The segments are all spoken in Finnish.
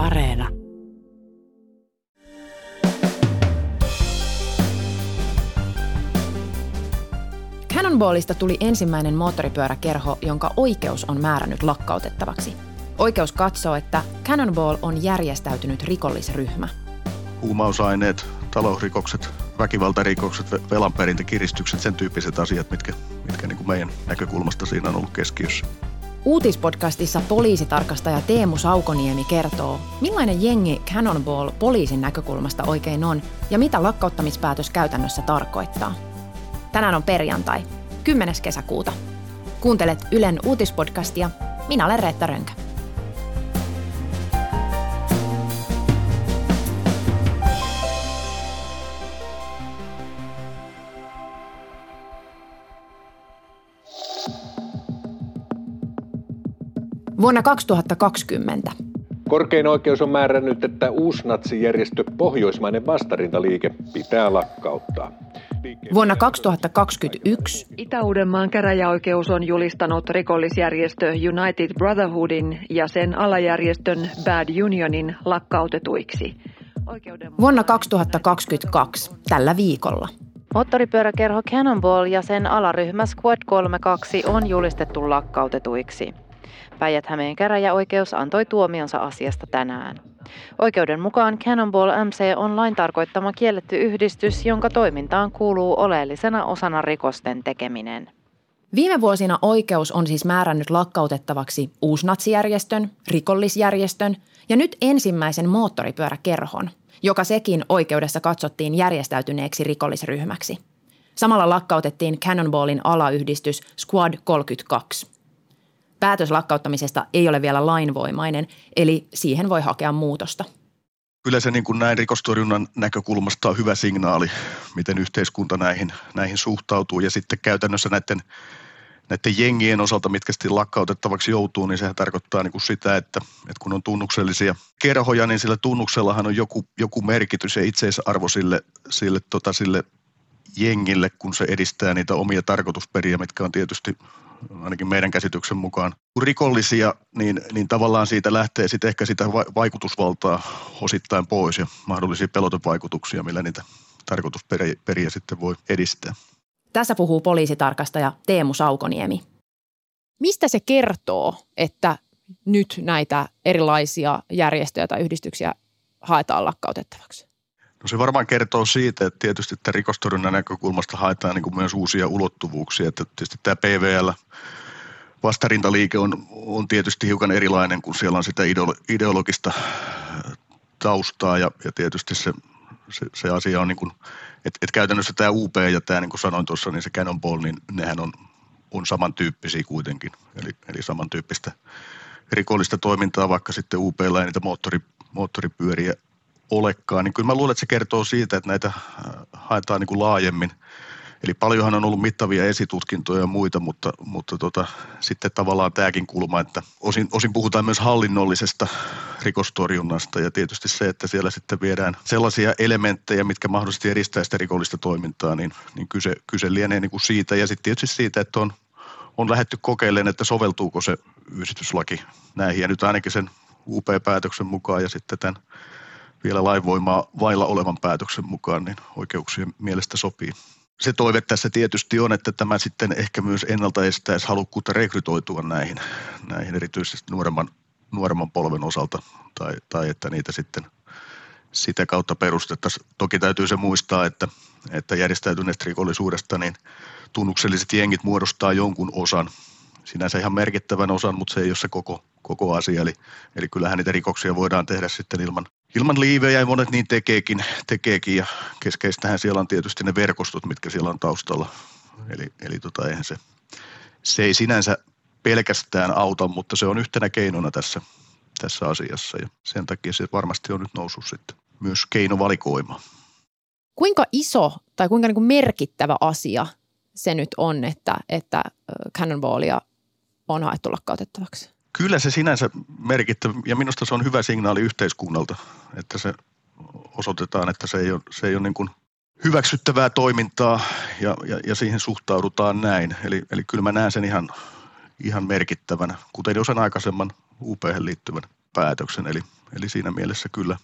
Areena. Cannonballista tuli ensimmäinen moottoripyöräkerho, jonka oikeus on määrännyt lakkautettavaksi. Oikeus katsoo, että Cannonball on järjestäytynyt rikollisryhmä. Huumausaineet, talousrikokset, väkivaltarikokset, velanperintäkiristykset, sen tyyppiset asiat, mitkä, mitkä niin kuin meidän näkökulmasta siinä on ollut keskiössä. Uutispodcastissa poliisitarkastaja Teemu Saukoniemi kertoo, millainen jengi Cannonball poliisin näkökulmasta oikein on ja mitä lakkauttamispäätös käytännössä tarkoittaa. Tänään on perjantai, 10. kesäkuuta. Kuuntelet Ylen uutispodcastia. Minä olen Reetta Rönkä. Vuonna 2020 Korkein oikeus on määrännyt, että uusnatsijärjestö Pohjoismainen vastarintaliike pitää lakkauttaa. Vuonna 2021 Itä-Uudenmaan käräjäoikeus on julistanut rikollisjärjestö United Brotherhoodin ja sen alajärjestön Bad Unionin lakkautetuiksi. Vuonna 2022 tällä viikolla. Moottoripyöräkerho Cannonball ja sen alaryhmä Squad 32 on julistettu lakkautetuiksi. Päijät-Hämeen käräjäoikeus antoi tuomionsa asiasta tänään. Oikeuden mukaan Cannonball MC on lain tarkoittama kielletty yhdistys, jonka toimintaan kuuluu oleellisena osana rikosten tekeminen. Viime vuosina oikeus on siis määrännyt lakkautettavaksi uusnatsijärjestön, rikollisjärjestön ja nyt ensimmäisen moottoripyöräkerhon, joka sekin oikeudessa katsottiin järjestäytyneeksi rikollisryhmäksi. Samalla lakkautettiin Cannonballin alayhdistys Squad 32 – Päätös lakkauttamisesta ei ole vielä lainvoimainen, eli siihen voi hakea muutosta. Kyllä se niin kuin näin rikostorjunnan näkökulmasta on hyvä signaali, miten yhteiskunta näihin, näihin suhtautuu. Ja sitten käytännössä näiden, näiden jengien osalta, mitkä sitten lakkautettavaksi joutuu, niin sehän tarkoittaa niin kuin sitä, että, että kun on tunnuksellisia kerhoja, niin sillä tunnuksellahan on joku, joku merkitys ja itseisarvo sille, sille, tota, sille jengille, kun se edistää niitä omia tarkoitusperiä, mitkä on tietysti ainakin meidän käsityksen mukaan, rikollisia, niin, niin tavallaan siitä lähtee sitten ehkä sitä vaikutusvaltaa osittain pois ja mahdollisia pelotevaikutuksia, millä niitä tarkoitusperiä sitten voi edistää. Tässä puhuu poliisitarkastaja Teemu Saukoniemi. Mistä se kertoo, että nyt näitä erilaisia järjestöjä tai yhdistyksiä haetaan lakkautettavaksi? No se varmaan kertoo siitä, että tietysti että rikostorjunnan näkökulmasta haetaan niin kuin myös uusia ulottuvuuksia. Että tietysti tämä PVL vastarintaliike on, on tietysti hiukan erilainen, kun siellä on sitä ideologista taustaa ja, ja tietysti se, se, se asia on niin kuin, että, että käytännössä tämä UP ja tämä niin kuin sanoin tuossa, niin se Cannonball, niin nehän on, on samantyyppisiä kuitenkin, eli, eli samantyyppistä rikollista toimintaa, vaikka sitten UPlla ei niitä moottori, moottoripyöriä olekaan, niin kyllä mä luulen, että se kertoo siitä, että näitä äh, haetaan niin kuin laajemmin. Eli paljonhan on ollut mittavia esitutkintoja ja muita, mutta, mutta tota, sitten tavallaan tämäkin kulma, että osin, osin puhutaan myös hallinnollisesta rikostorjunnasta ja tietysti se, että siellä sitten viedään sellaisia elementtejä, mitkä mahdollisesti edistää sitä rikollista toimintaa, niin, niin kyse, kyse lienee niin kuin siitä ja sitten tietysti siitä, että on, on lähetty kokeilemaan, että soveltuuko se yhdistyslaki näihin ja nyt ainakin sen UP-päätöksen mukaan ja sitten tämän vielä lainvoimaa vailla olevan päätöksen mukaan, niin oikeuksien mielestä sopii. Se toive tässä tietysti on, että tämä sitten ehkä myös ennalta estäisi halukkuutta rekrytoitua näihin, näihin erityisesti nuoremman, nuoremman polven osalta tai, tai että niitä sitten sitä kautta perustettaisiin. Toki täytyy se muistaa, että, että järjestäytyneestä rikollisuudesta niin tunnukselliset jengit muodostaa jonkun osan, sinänsä ihan merkittävän osan, mutta se ei ole se koko, koko asia. Eli, eli kyllähän niitä rikoksia voidaan tehdä sitten ilman, ilman liivejä ja monet niin tekeekin, tekeekin ja keskeistähän siellä on tietysti ne verkostot, mitkä siellä on taustalla. Eli, eli tota, eihän se, se ei sinänsä pelkästään auta, mutta se on yhtenä keinona tässä, tässä asiassa ja sen takia se varmasti on nyt noussut sitten myös keinovalikoima. Kuinka iso tai kuinka niin kuin merkittävä asia se nyt on, että, että Cannonballia on haettu lakkautettavaksi? Kyllä se sinänsä merkittävä ja minusta se on hyvä signaali yhteiskunnalta, että se osoitetaan, että se ei ole, se ei ole niin kuin hyväksyttävää toimintaa ja, ja, ja siihen suhtaudutaan näin. Eli, eli kyllä mä näen sen ihan, ihan merkittävänä, kuten jo sen aikaisemman UP liittyvän päätöksen. Eli, eli siinä mielessä kyllä.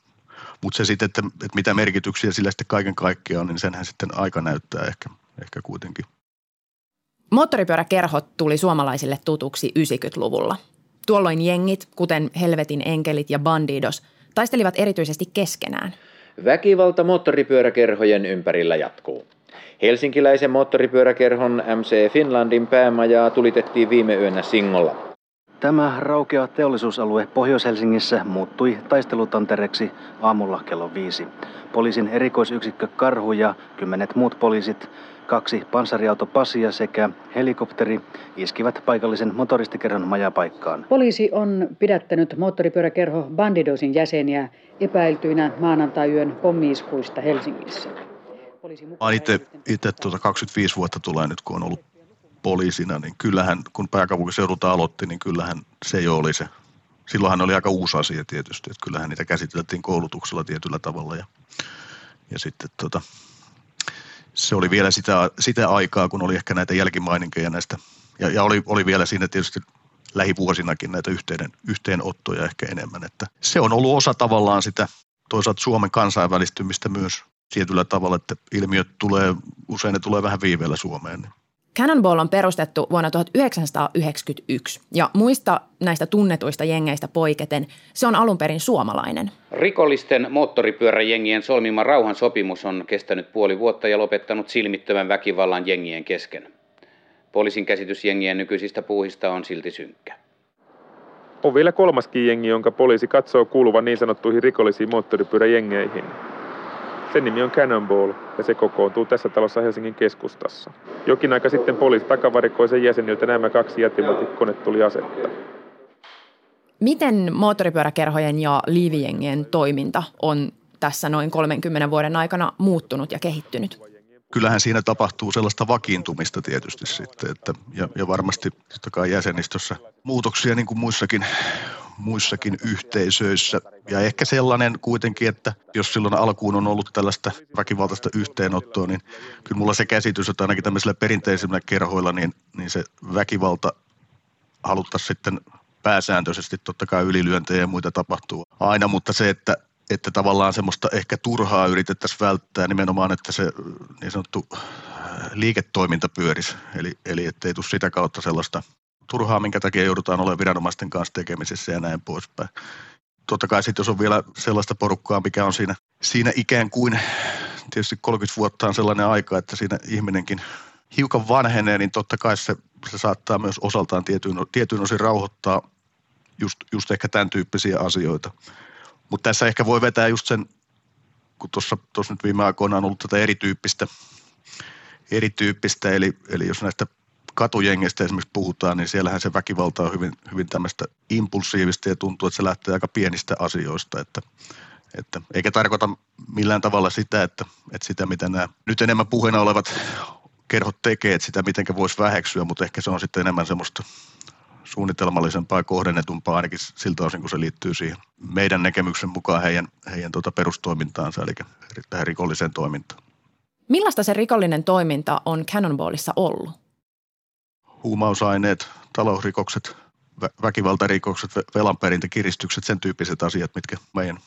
Mutta se sitten, että, että mitä merkityksiä sillä sitten kaiken kaikkiaan on, niin senhän sitten aika näyttää ehkä, ehkä kuitenkin. Moottoripyöräkerhot tuli suomalaisille tutuksi 90-luvulla. Tuolloin jengit, kuten Helvetin enkelit ja Bandidos, taistelivat erityisesti keskenään. Väkivalta moottoripyöräkerhojen ympärillä jatkuu. Helsinkiläisen moottoripyöräkerhon MC Finlandin päämajaa tulitettiin viime yönä Singolla. Tämä raukea teollisuusalue Pohjois-Helsingissä muuttui taistelutantereksi aamulla kello viisi. Poliisin erikoisyksikkö Karhu ja kymmenet muut poliisit, kaksi panssariautopasia sekä helikopteri iskivät paikallisen motoristikerhon majapaikkaan. Poliisi on pidättänyt moottoripyöräkerho Bandidosin jäseniä epäiltyinä maanantai-yön pommiiskuista Helsingissä. Itse tuota 25 vuotta tulee nyt, kun on ollut poliisina, niin kyllähän, kun pääkaupunkiseudulta aloitti, niin kyllähän se jo oli se. Silloinhan oli aika uusi asia tietysti, että kyllähän niitä käsiteltiin koulutuksella tietyllä tavalla ja, ja sitten tota, se oli vielä sitä, sitä aikaa, kun oli ehkä näitä jälkimaininkeja näistä, ja, ja oli, oli vielä siinä tietysti lähivuosinakin näitä yhteen, yhteenottoja ehkä enemmän, että se on ollut osa tavallaan sitä toisaalta Suomen kansainvälistymistä myös tietyllä tavalla, että ilmiöt tulee, usein ne tulee vähän viiveellä Suomeen. Niin Cannonball on perustettu vuonna 1991 ja muista näistä tunnetuista jengeistä poiketen se on alun perin suomalainen. Rikollisten moottoripyöräjengien solmima rauhansopimus on kestänyt puoli vuotta ja lopettanut silmittömän väkivallan jengien kesken. Poliisin käsitys jengien nykyisistä puuhista on silti synkkä. On vielä kolmaskin jengi, jonka poliisi katsoo kuuluvan niin sanottuihin rikollisiin moottoripyöräjengeihin. Sen nimi on Cannonball ja se kokoontuu tässä talossa Helsingin keskustassa. Jokin aika sitten poliisi takavarikoi sen jäseniltä nämä kaksi tuli asetta. Miten moottoripyöräkerhojen ja liivijengien toiminta on tässä noin 30 vuoden aikana muuttunut ja kehittynyt? Kyllähän siinä tapahtuu sellaista vakiintumista tietysti sitten, että, ja, ja varmasti totta kai jäsenistössä muutoksia niin kuin muissakin, muissakin yhteisöissä. Ja ehkä sellainen kuitenkin, että jos silloin alkuun on ollut tällaista väkivaltaista yhteenottoa, niin kyllä mulla se käsitys, että ainakin tämmöisillä perinteisillä kerhoilla, niin, niin se väkivalta haluttaisiin sitten pääsääntöisesti totta kai ylilyöntejä ja muita tapahtuu aina, mutta se, että, että tavallaan semmoista ehkä turhaa yritettäisiin välttää nimenomaan, että se niin sanottu liiketoiminta pyörisi, eli, eli ettei tule sitä kautta sellaista turhaa, minkä takia joudutaan olemaan viranomaisten kanssa tekemisissä ja näin poispäin. Totta kai sitten jos on vielä sellaista porukkaa, mikä on siinä, siinä ikään kuin, tietysti 30 vuotta on sellainen aika, että siinä ihminenkin hiukan vanhenee, niin totta kai se, se saattaa myös osaltaan tietyin, tietyin osin rauhoittaa just, just ehkä tämän tyyppisiä asioita. Mutta tässä ehkä voi vetää just sen, kun tuossa nyt viime aikoina on ollut tätä erityyppistä, erityyppistä eli, eli jos näistä katujengeistä esimerkiksi puhutaan, niin siellähän se väkivalta on hyvin, hyvin tämmöistä impulsiivista ja tuntuu, että se lähtee aika pienistä asioista, että, että eikä tarkoita millään tavalla sitä, että, että sitä mitä nämä nyt enemmän puheena olevat kerhot tekee, että sitä mitenkä voisi väheksyä, mutta ehkä se on sitten enemmän semmoista suunnitelmallisempaa ja kohdennetumpaa ainakin siltä osin, kun se liittyy siihen meidän näkemyksen mukaan heidän, heidän tuota perustoimintaansa, eli tähän rikolliseen toimintaan. Millaista se rikollinen toiminta on Cannonballissa ollut? Huumausaineet, talousrikokset, väkivaltarikokset, velanperintäkiristykset, sen tyyppiset asiat, mitkä meidän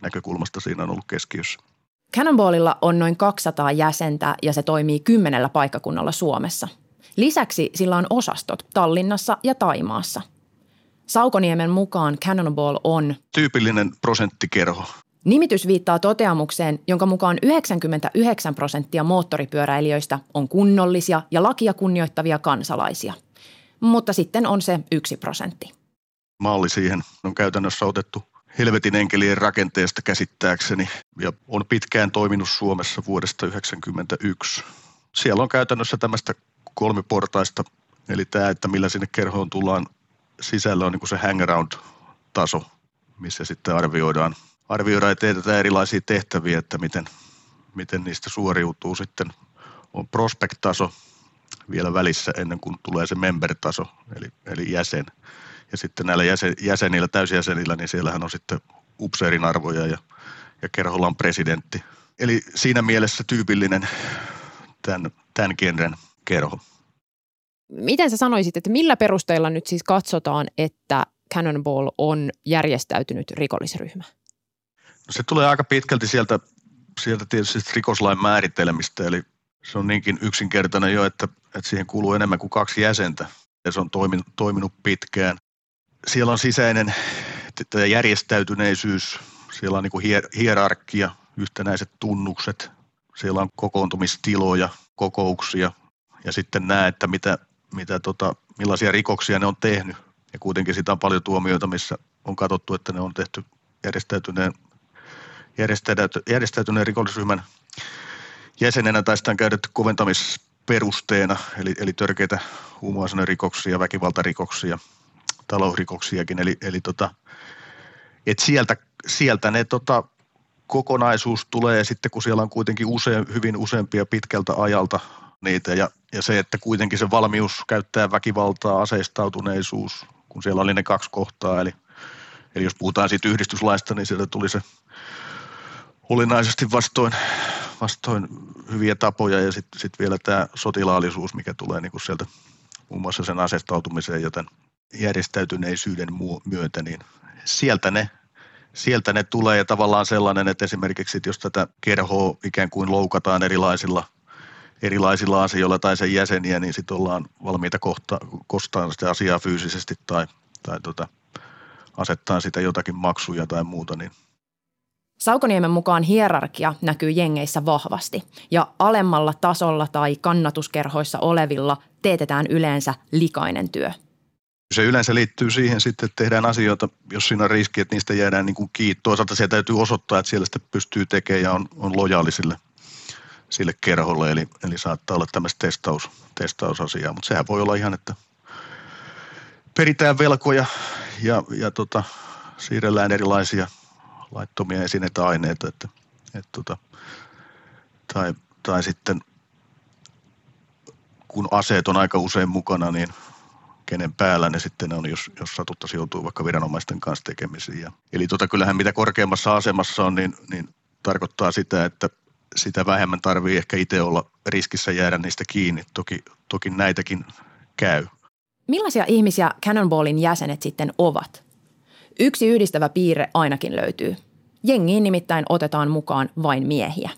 näkökulmasta siinä on ollut keskiössä. Cannonballilla on noin 200 jäsentä ja se toimii kymmenellä paikkakunnalla Suomessa. Lisäksi sillä on osastot Tallinnassa ja Taimaassa. Saukoniemen mukaan Cannonball on tyypillinen prosenttikerho. Nimitys viittaa toteamukseen, jonka mukaan 99 prosenttia moottoripyöräilijöistä on kunnollisia ja lakia kunnioittavia kansalaisia. Mutta sitten on se yksi prosentti. Malli siihen on käytännössä otettu helvetin enkelien rakenteesta käsittääkseni ja on pitkään toiminut Suomessa vuodesta 1991. Siellä on käytännössä tämmöistä kolmiportaista, eli tämä, että millä sinne kerhoon tullaan sisällä on niin kuin se hangaround-taso, missä sitten arvioidaan arvioidaan ja teetetään erilaisia tehtäviä, että miten, miten niistä suoriutuu sitten. On prospect-taso vielä välissä ennen kuin tulee se member-taso, eli, eli jäsen. Ja sitten näillä jäsen, jäsenillä, täysjäsenillä, niin siellähän on sitten upseerin arvoja ja, ja on presidentti. Eli siinä mielessä tyypillinen tämän, tämän genren kerho. Miten sä sanoisit, että millä perusteella nyt siis katsotaan, että Cannonball on järjestäytynyt rikollisryhmä? Se tulee aika pitkälti sieltä, sieltä tietysti rikoslain määritelmistä, eli se on niinkin yksinkertainen jo, että, että siihen kuuluu enemmän kuin kaksi jäsentä ja se on toiminut, toiminut pitkään. Siellä on sisäinen järjestäytyneisyys, siellä on niin kuin hierarkia, yhtenäiset tunnukset, siellä on kokoontumistiloja, kokouksia ja sitten näe, että mitä, mitä tota, millaisia rikoksia ne on tehnyt. Ja kuitenkin sitä on paljon tuomioita, missä on katsottu, että ne on tehty järjestäytyneen, järjestäytyneen rikollisryhmän jäsenenä tai sitä on käytetty koventamisperusteena, eli, eli törkeitä huumausainerikoksia, väkivaltarikoksia, talousrikoksiakin. Eli, eli tota, et sieltä, sieltä ne tota, kokonaisuus tulee sitten, kun siellä on kuitenkin usein, hyvin useampia pitkältä ajalta niitä ja, ja se, että kuitenkin se valmius käyttää väkivaltaa, aseistautuneisuus, kun siellä oli ne kaksi kohtaa, eli, eli jos puhutaan siitä yhdistyslaista, niin sieltä tuli se olennaisesti vastoin, vastoin hyviä tapoja ja sitten sit vielä tämä sotilaallisuus, mikä tulee niin sieltä muun muassa sen asestautumiseen ja tämän järjestäytyneisyyden myötä, niin sieltä ne sieltä ne tulee ja tavallaan sellainen, että esimerkiksi että jos tätä kerhoa ikään kuin loukataan erilaisilla, erilaisilla asioilla tai sen jäseniä, niin sitten ollaan valmiita kohta, kostaan sitä asiaa fyysisesti tai, tai tota, asettaa sitä jotakin maksuja tai muuta, niin Saukoniemen mukaan hierarkia näkyy jengeissä vahvasti ja alemmalla tasolla tai kannatuskerhoissa olevilla teetetään yleensä likainen työ – se yleensä liittyy siihen sitten, että tehdään asioita, jos siinä on riski, että niistä jäädään niin kuin kiinni. Toisaalta se täytyy osoittaa, että siellä sitä pystyy tekemään ja on, on lojaali sille, sille kerholle. Eli, eli saattaa olla tämmöistä testaus, testausasiaa, mutta sehän voi olla ihan, että peritään velkoja ja, ja tota, siirrellään erilaisia laittomia esineitä aineita. Että, et tota, tai, tai sitten kun aseet on aika usein mukana, niin – kenen päällä ne sitten on, jos, jos satuttaisi joutuu vaikka viranomaisten kanssa tekemisiin. Ja, eli tota, kyllähän mitä korkeammassa asemassa on, niin, niin tarkoittaa sitä, että sitä vähemmän tarvii ehkä itse olla riskissä jäädä niistä kiinni. Toki, toki näitäkin käy. Millaisia ihmisiä Cannonballin jäsenet sitten ovat? Yksi yhdistävä piirre ainakin löytyy. Jengiin nimittäin otetaan mukaan vain miehiä.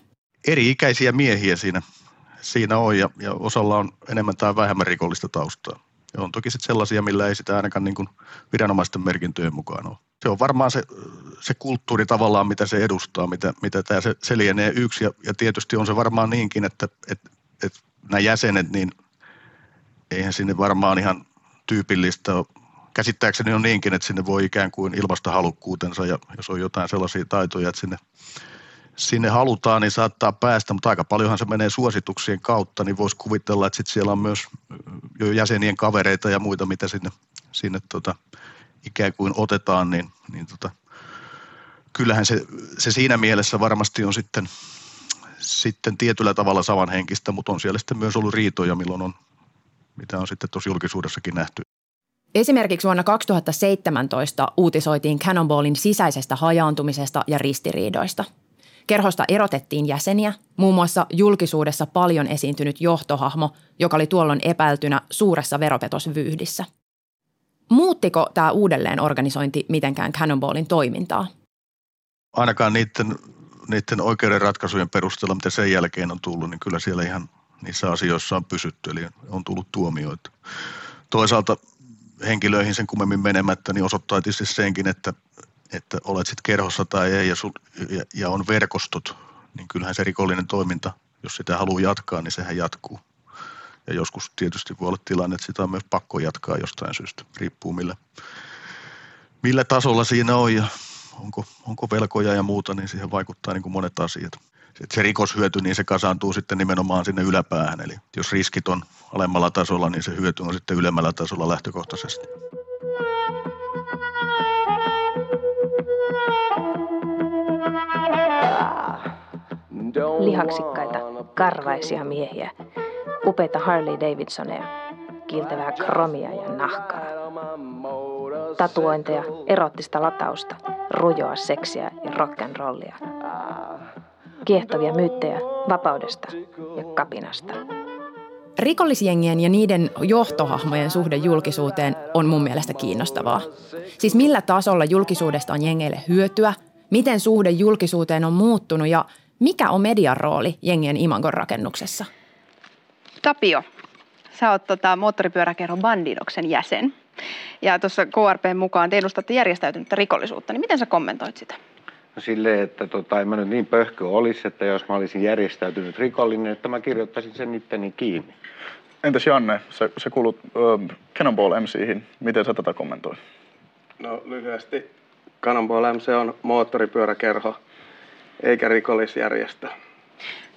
Eri-ikäisiä miehiä siinä, siinä on ja, ja osalla on enemmän tai vähemmän rikollista taustaa. Ja on toki sitten sellaisia, millä ei sitä ainakaan niin kuin viranomaisten merkintöjen mukaan ole. Se on varmaan se, se kulttuuri tavallaan, mitä se edustaa, mitä, mitä tämä se, se lienee yksi. Ja, ja tietysti on se varmaan niinkin, että, että, että nämä jäsenet, niin eihän sinne varmaan ihan tyypillistä ole. Käsittääkseni on niinkin, että sinne voi ikään kuin ilmasta halukkuutensa ja jos on jotain sellaisia taitoja, että sinne sinne halutaan, niin saattaa päästä, mutta aika paljonhan se menee suosituksien kautta, niin voisi kuvitella, että sit siellä on myös jo jäsenien kavereita ja muita, mitä sinne, sinne tota, ikään kuin otetaan, niin, niin tota, kyllähän se, se siinä mielessä varmasti on sitten, sitten tietyllä tavalla samanhenkistä, mutta on siellä sitten myös ollut riitoja, milloin on, mitä on sitten tuossa julkisuudessakin nähty. Esimerkiksi vuonna 2017 uutisoitiin Cannonballin sisäisestä hajaantumisesta ja ristiriidoista – Kerhosta erotettiin jäseniä, muun muassa julkisuudessa paljon esiintynyt johtohahmo, joka oli tuolloin epäiltynä suuressa veropetosvyyhdissä. Muuttiko tämä uudelleen organisointi mitenkään Cannonballin toimintaa? Ainakaan niiden, niiden oikeuden ratkaisujen perusteella, mitä sen jälkeen on tullut, niin kyllä siellä ihan niissä asioissa on pysytty, eli on tullut tuomioita. Toisaalta henkilöihin sen kummemmin menemättä, niin osoittaa tietysti senkin, että että olet sitten kerhossa tai ei ja, sul, ja, ja on verkostot, niin kyllähän se rikollinen toiminta, jos sitä haluaa jatkaa, niin sehän jatkuu. Ja joskus tietysti voi olla tilanne, että sitä on myös pakko jatkaa jostain syystä, riippuu millä, millä tasolla siinä on ja onko, onko velkoja ja muuta, niin siihen vaikuttaa niin kuin monet asiat. Sitten se rikoshyöty, niin se kasaantuu sitten nimenomaan sinne yläpäähän. Eli jos riskit on alemmalla tasolla, niin se hyöty on sitten ylemmällä tasolla lähtökohtaisesti. lihaksikkaita, karvaisia miehiä, upeita Harley Davidsoneja, kiiltävää kromia ja nahkaa. Tatuointeja, erottista latausta, rujoa seksiä ja rock'n'rollia. Kiehtovia myyttejä vapaudesta ja kapinasta. Rikollisjengien ja niiden johtohahmojen suhde julkisuuteen on mun mielestä kiinnostavaa. Siis millä tasolla julkisuudesta on jengeille hyötyä, miten suhde julkisuuteen on muuttunut ja mikä on median rooli jengien imagon rakennuksessa? Tapio, sä oot tota, moottoripyöräkerho Bandidoksen jäsen. Ja tuossa KRPn mukaan te edustatte järjestäytynyttä rikollisuutta, niin miten sä kommentoit sitä? No silleen, että tota, en mä nyt niin pöhkö olisi, että jos mä olisin järjestäytynyt rikollinen, että mä kirjoittaisin sen itteni kiinni. Entäs Janne, sä, sä kuulut uh, Cannonball MCihin. Miten sä tätä kommentoit? No lyhyesti. Cannonball MC on moottoripyöräkerho, eikä rikollisjärjestö.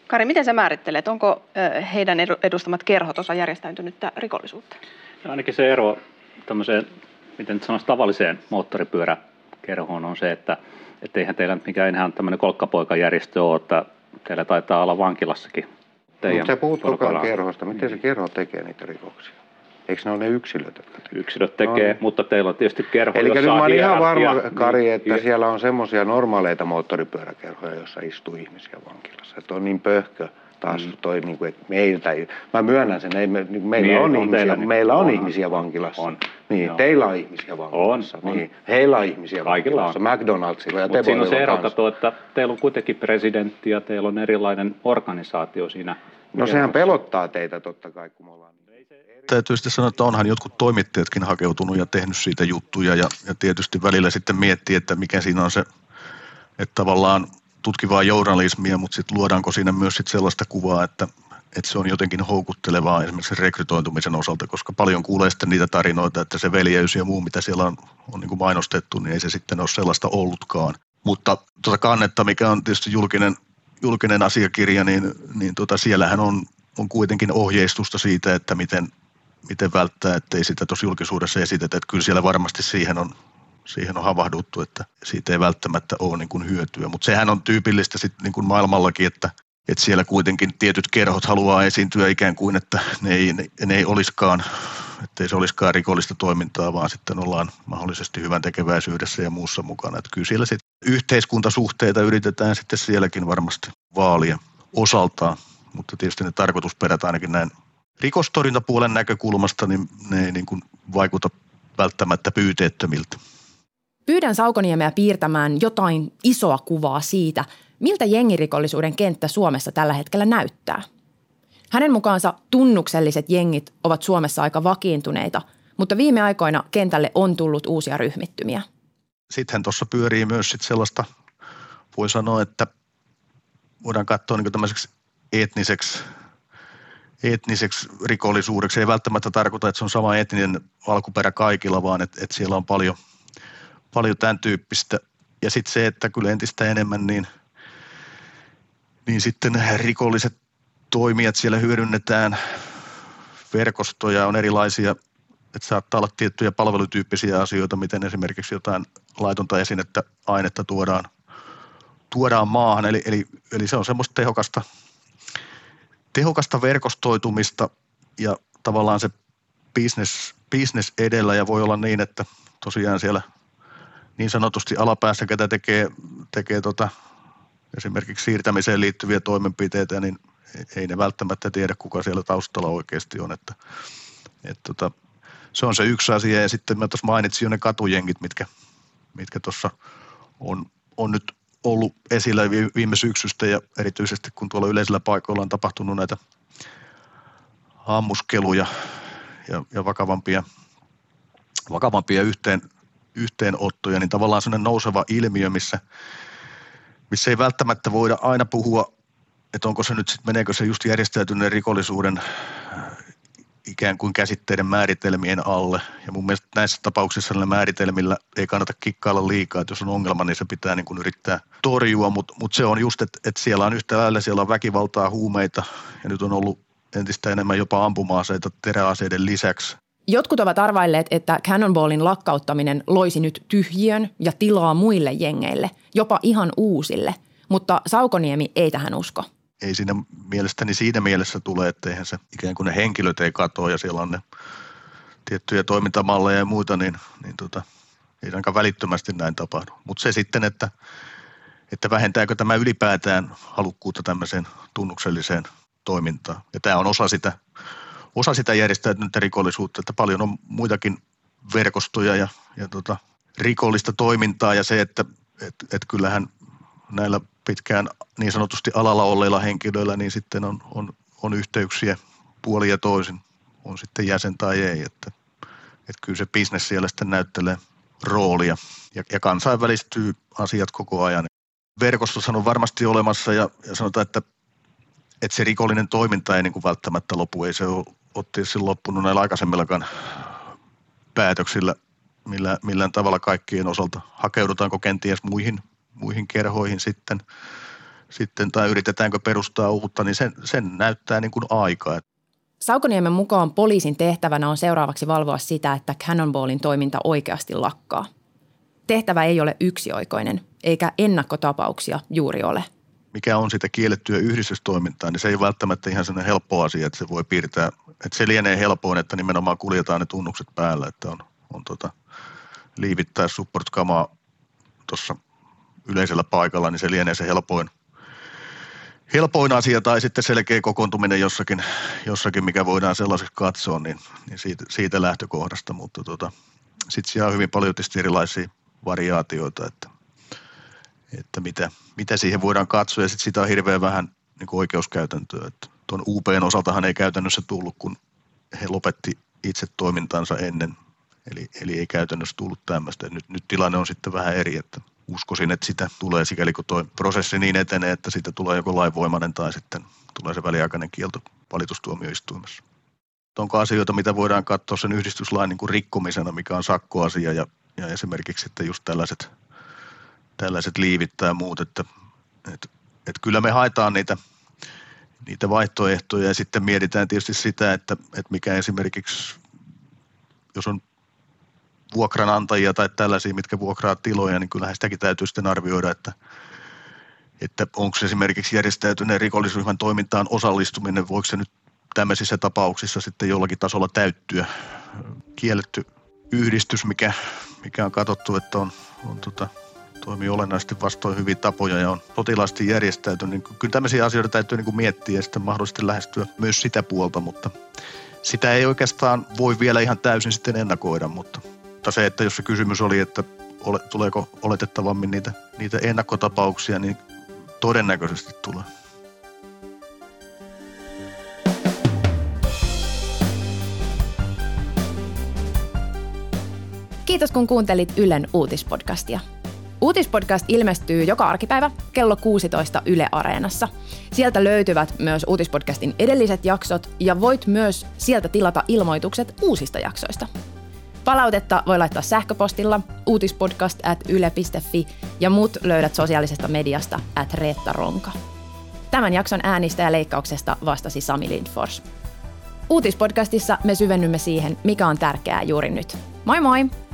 Kari, miten sä määrittelet, onko heidän edustamat kerhot osa järjestäytynyttä rikollisuutta? No ainakin se ero tämmöiseen, miten nyt sanoisi, tavalliseen moottoripyöräkerhoon on se, että eihän teillä mikään ihan tämmöinen kolkkapoikajärjestö ole, että teillä taitaa olla vankilassakin Mutta se puuttuukaan kerhosta. Miten se kerho tekee niitä rikoksia? Eikö ne ole ne yksilöt, jotka tekee? Yksilöt tekee, no. mutta teillä on tietysti kerho, Eli nyt mä olen ihan varma, Kari, että niin, siellä on semmoisia normaaleita moottoripyöräkerhoja, joissa istuu ihmisiä vankilassa. Että on niin pöhkö taas mm. toi, niin kuin, että meiltä, mä myönnän sen, ei me, niin meillä niin, on, on ihmisiä, niin, meillä on, on ihmisiä vankilassa. On. Niin, Joo. teillä on ihmisiä vankilassa. On, niin, on. Heillä on ihmisiä Kaikilla vankilassa, on. McDonaldsilla ja Mutta siinä on se ero, kato, että teillä on kuitenkin presidentti ja teillä on erilainen organisaatio siinä. No sehän pelottaa teitä totta kai, kun me ollaan täytyy sitten sanoa, että onhan jotkut toimittajatkin hakeutunut ja tehnyt siitä juttuja ja, ja tietysti välillä sitten miettii, että mikä siinä on se, että tavallaan tutkivaa journalismia, mutta sitten luodaanko siinä myös sit sellaista kuvaa, että, että se on jotenkin houkuttelevaa esimerkiksi rekrytointumisen osalta, koska paljon kuulee sitten niitä tarinoita, että se veljeys ja muu, mitä siellä on, on niin kuin mainostettu, niin ei se sitten ole sellaista ollutkaan. Mutta tuota kannetta, mikä on tietysti julkinen, julkinen asiakirja, niin, niin tuota, siellähän on, on kuitenkin ohjeistusta siitä, että miten, miten välttää, ettei sitä tuossa julkisuudessa esitetä. Että kyllä siellä varmasti siihen on, siihen on havahduttu, että siitä ei välttämättä ole niin kuin hyötyä. Mutta sehän on tyypillistä sitten niin kuin maailmallakin, että, että siellä kuitenkin tietyt kerhot haluaa esiintyä ikään kuin, että ne ei, ne, ne ei olisikaan, että ei se olisikaan rikollista toimintaa, vaan sitten ollaan mahdollisesti hyvän tekeväisyydessä ja muussa mukana. Että kyllä siellä sitten yhteiskuntasuhteita yritetään sitten sielläkin varmasti vaalia osaltaan, mutta tietysti ne tarkoitusperät ainakin näin rikostorjuntapuolen näkökulmasta, niin ne ei niin kuin vaikuta välttämättä pyyteettömiltä. Pyydän Saukoniemeä piirtämään jotain isoa kuvaa siitä, miltä jengirikollisuuden kenttä Suomessa tällä hetkellä näyttää. Hänen mukaansa tunnukselliset jengit ovat Suomessa aika vakiintuneita, mutta viime aikoina kentälle on tullut uusia ryhmittymiä. Sittenhän tuossa pyörii myös sit sellaista, voi sanoa, että voidaan katsoa niin tämmöiseksi etniseksi, etniseksi rikollisuudeksi. Ei välttämättä tarkoita, että se on sama etninen alkuperä kaikilla, vaan että, että siellä on paljon – paljon tämän tyyppistä. Ja sitten se, että kyllä entistä enemmän niin, niin sitten rikolliset toimijat siellä hyödynnetään verkostoja, on erilaisia, että saattaa olla tiettyjä palvelutyyppisiä asioita, miten esimerkiksi jotain laitonta esinettä, ainetta tuodaan, tuodaan maahan. Eli, eli, eli se on semmoista tehokasta, tehokasta verkostoitumista ja tavallaan se business, business edellä ja voi olla niin, että tosiaan siellä – niin sanotusti alapäässä, ketä tekee, tekee tota, esimerkiksi siirtämiseen liittyviä toimenpiteitä, niin ei ne välttämättä tiedä, kuka siellä taustalla oikeasti on. Että, et tota, se on se yksi asia. Ja sitten mä tuossa mainitsin jo ne katujengit, mitkä, mitkä tuossa on, on nyt ollut esillä viime syksystä ja erityisesti kun tuolla yleisillä paikoilla on tapahtunut näitä ammuskeluja ja, ja vakavampia, vakavampia yhteen, yhteenottoja, niin tavallaan sellainen nouseva ilmiö, missä, missä ei välttämättä voida aina puhua, että onko se nyt sitten, meneekö se just järjestäytyneen rikollisuuden äh, ikään kuin käsitteiden määritelmien alle. Ja mun mielestä näissä tapauksissa näillä määritelmillä ei kannata kikkailla liikaa, että jos on ongelma, niin se pitää niin kuin yrittää torjua, mutta mut se on just, että, että siellä on yhtä lailla, siellä on väkivaltaa, huumeita ja nyt on ollut entistä enemmän jopa ampuma-aseita teräaseiden lisäksi. Jotkut ovat arvailleet, että Cannonballin lakkauttaminen loisi nyt tyhjiön ja tilaa muille jengeille, jopa ihan uusille, mutta Saukoniemi ei tähän usko. Ei siinä mielestäni siinä mielessä tule, että eihän se ikään kuin ne henkilöt ei katoa ja siellä on ne tiettyjä toimintamalleja ja muita, niin, niin tota, ei ainakaan välittömästi näin tapahdu. Mutta se sitten, että, että vähentääkö tämä ylipäätään halukkuutta tämmöiseen tunnukselliseen toimintaan. Ja tämä on osa sitä osa sitä järjestäytynyttä rikollisuutta, että paljon on muitakin verkostoja ja, ja tota, rikollista toimintaa ja se, että et, et kyllähän näillä pitkään niin sanotusti alalla olleilla henkilöillä niin sitten on, on, on yhteyksiä puoli ja toisin, on sitten jäsen tai ei, että, että kyllä se bisnes siellä sitten näyttelee roolia ja, ja kansainvälistyy asiat koko ajan. Verkostossa on varmasti olemassa ja, ja sanotaan, että, että se rikollinen toiminta ei niin kuin välttämättä lopu, ei se ole, ole tietysti loppunut näillä aikaisemmillakaan päätöksillä millä, millään tavalla kaikkien osalta. Hakeudutaanko kenties muihin, muihin kerhoihin sitten, sitten tai yritetäänkö perustaa uutta, niin sen, sen näyttää niin kuin aika. Saukoniemen mukaan poliisin tehtävänä on seuraavaksi valvoa sitä, että Cannonballin toiminta oikeasti lakkaa. Tehtävä ei ole yksioikoinen, eikä ennakkotapauksia juuri ole. Mikä on sitä kiellettyä yhdistystoimintaa, niin se ei välttämättä ihan sellainen helppo asia, että se voi piirtää. Että se lienee helpoin, että nimenomaan kuljetaan ne tunnukset päällä, että on, on tota, liivittää support-kamaa tuossa yleisellä paikalla, niin se lienee se helpoin, helpoin asia tai sitten selkeä kokoontuminen jossakin, jossakin mikä voidaan sellaiseksi katsoa, niin, niin siitä, siitä lähtökohdasta, mutta tota, sitten siellä on hyvin paljon erilaisia variaatioita, että, että mitä, mitä siihen voidaan katsoa ja sitten sitä on hirveän vähän niin oikeuskäytäntöä. Että tuon UPn osaltahan ei käytännössä tullut, kun he lopetti itse toimintansa ennen Eli, eli ei käytännössä tullut tämmöistä. Nyt, nyt tilanne on sitten vähän eri, että uskoisin, että sitä tulee sikäli kun tuo prosessi niin etenee, että siitä tulee joko lainvoimainen tai sitten tulee se väliaikainen kielto valitustuomioistuimessa. Onko asioita, mitä voidaan katsoa sen yhdistyslain niin kuin rikkomisena, mikä on sakkoasia ja, ja esimerkiksi sitten just tällaiset, tällaiset liivit tai muut, että, että, että kyllä me haetaan niitä, niitä vaihtoehtoja ja sitten mietitään tietysti sitä, että, että mikä esimerkiksi, jos on vuokranantajia tai tällaisia, mitkä vuokraa tiloja, niin kyllähän sitäkin täytyy sitten arvioida, että, että onko se esimerkiksi järjestäytyneen rikollisryhmän toimintaan osallistuminen, voiko se nyt tämmöisissä tapauksissa sitten jollakin tasolla täyttyä. Kielletty yhdistys, mikä, mikä on katsottu, että on, on tota, toimii olennaisesti vastoin hyviä tapoja ja on potilaasti järjestäytynyt. Niin kyllä tämmöisiä asioita täytyy niin kuin miettiä ja sitten mahdollisesti lähestyä myös sitä puolta, mutta sitä ei oikeastaan voi vielä ihan täysin sitten ennakoida, mutta mutta se, että jos se kysymys oli, että ole, tuleeko oletettavammin niitä, niitä ennakkotapauksia, niin todennäköisesti tulee. Kiitos kun kuuntelit Ylen uutispodcastia. Uutispodcast ilmestyy joka arkipäivä kello 16 Yle Areenassa. Sieltä löytyvät myös uutispodcastin edelliset jaksot ja voit myös sieltä tilata ilmoitukset uusista jaksoista. Palautetta voi laittaa sähköpostilla uutispodcast at yle.fi ja muut löydät sosiaalisesta mediasta at Reetta Ronka. Tämän jakson äänistä ja leikkauksesta vastasi Sami Lindfors. Uutispodcastissa me syvennymme siihen, mikä on tärkeää juuri nyt. Moi moi!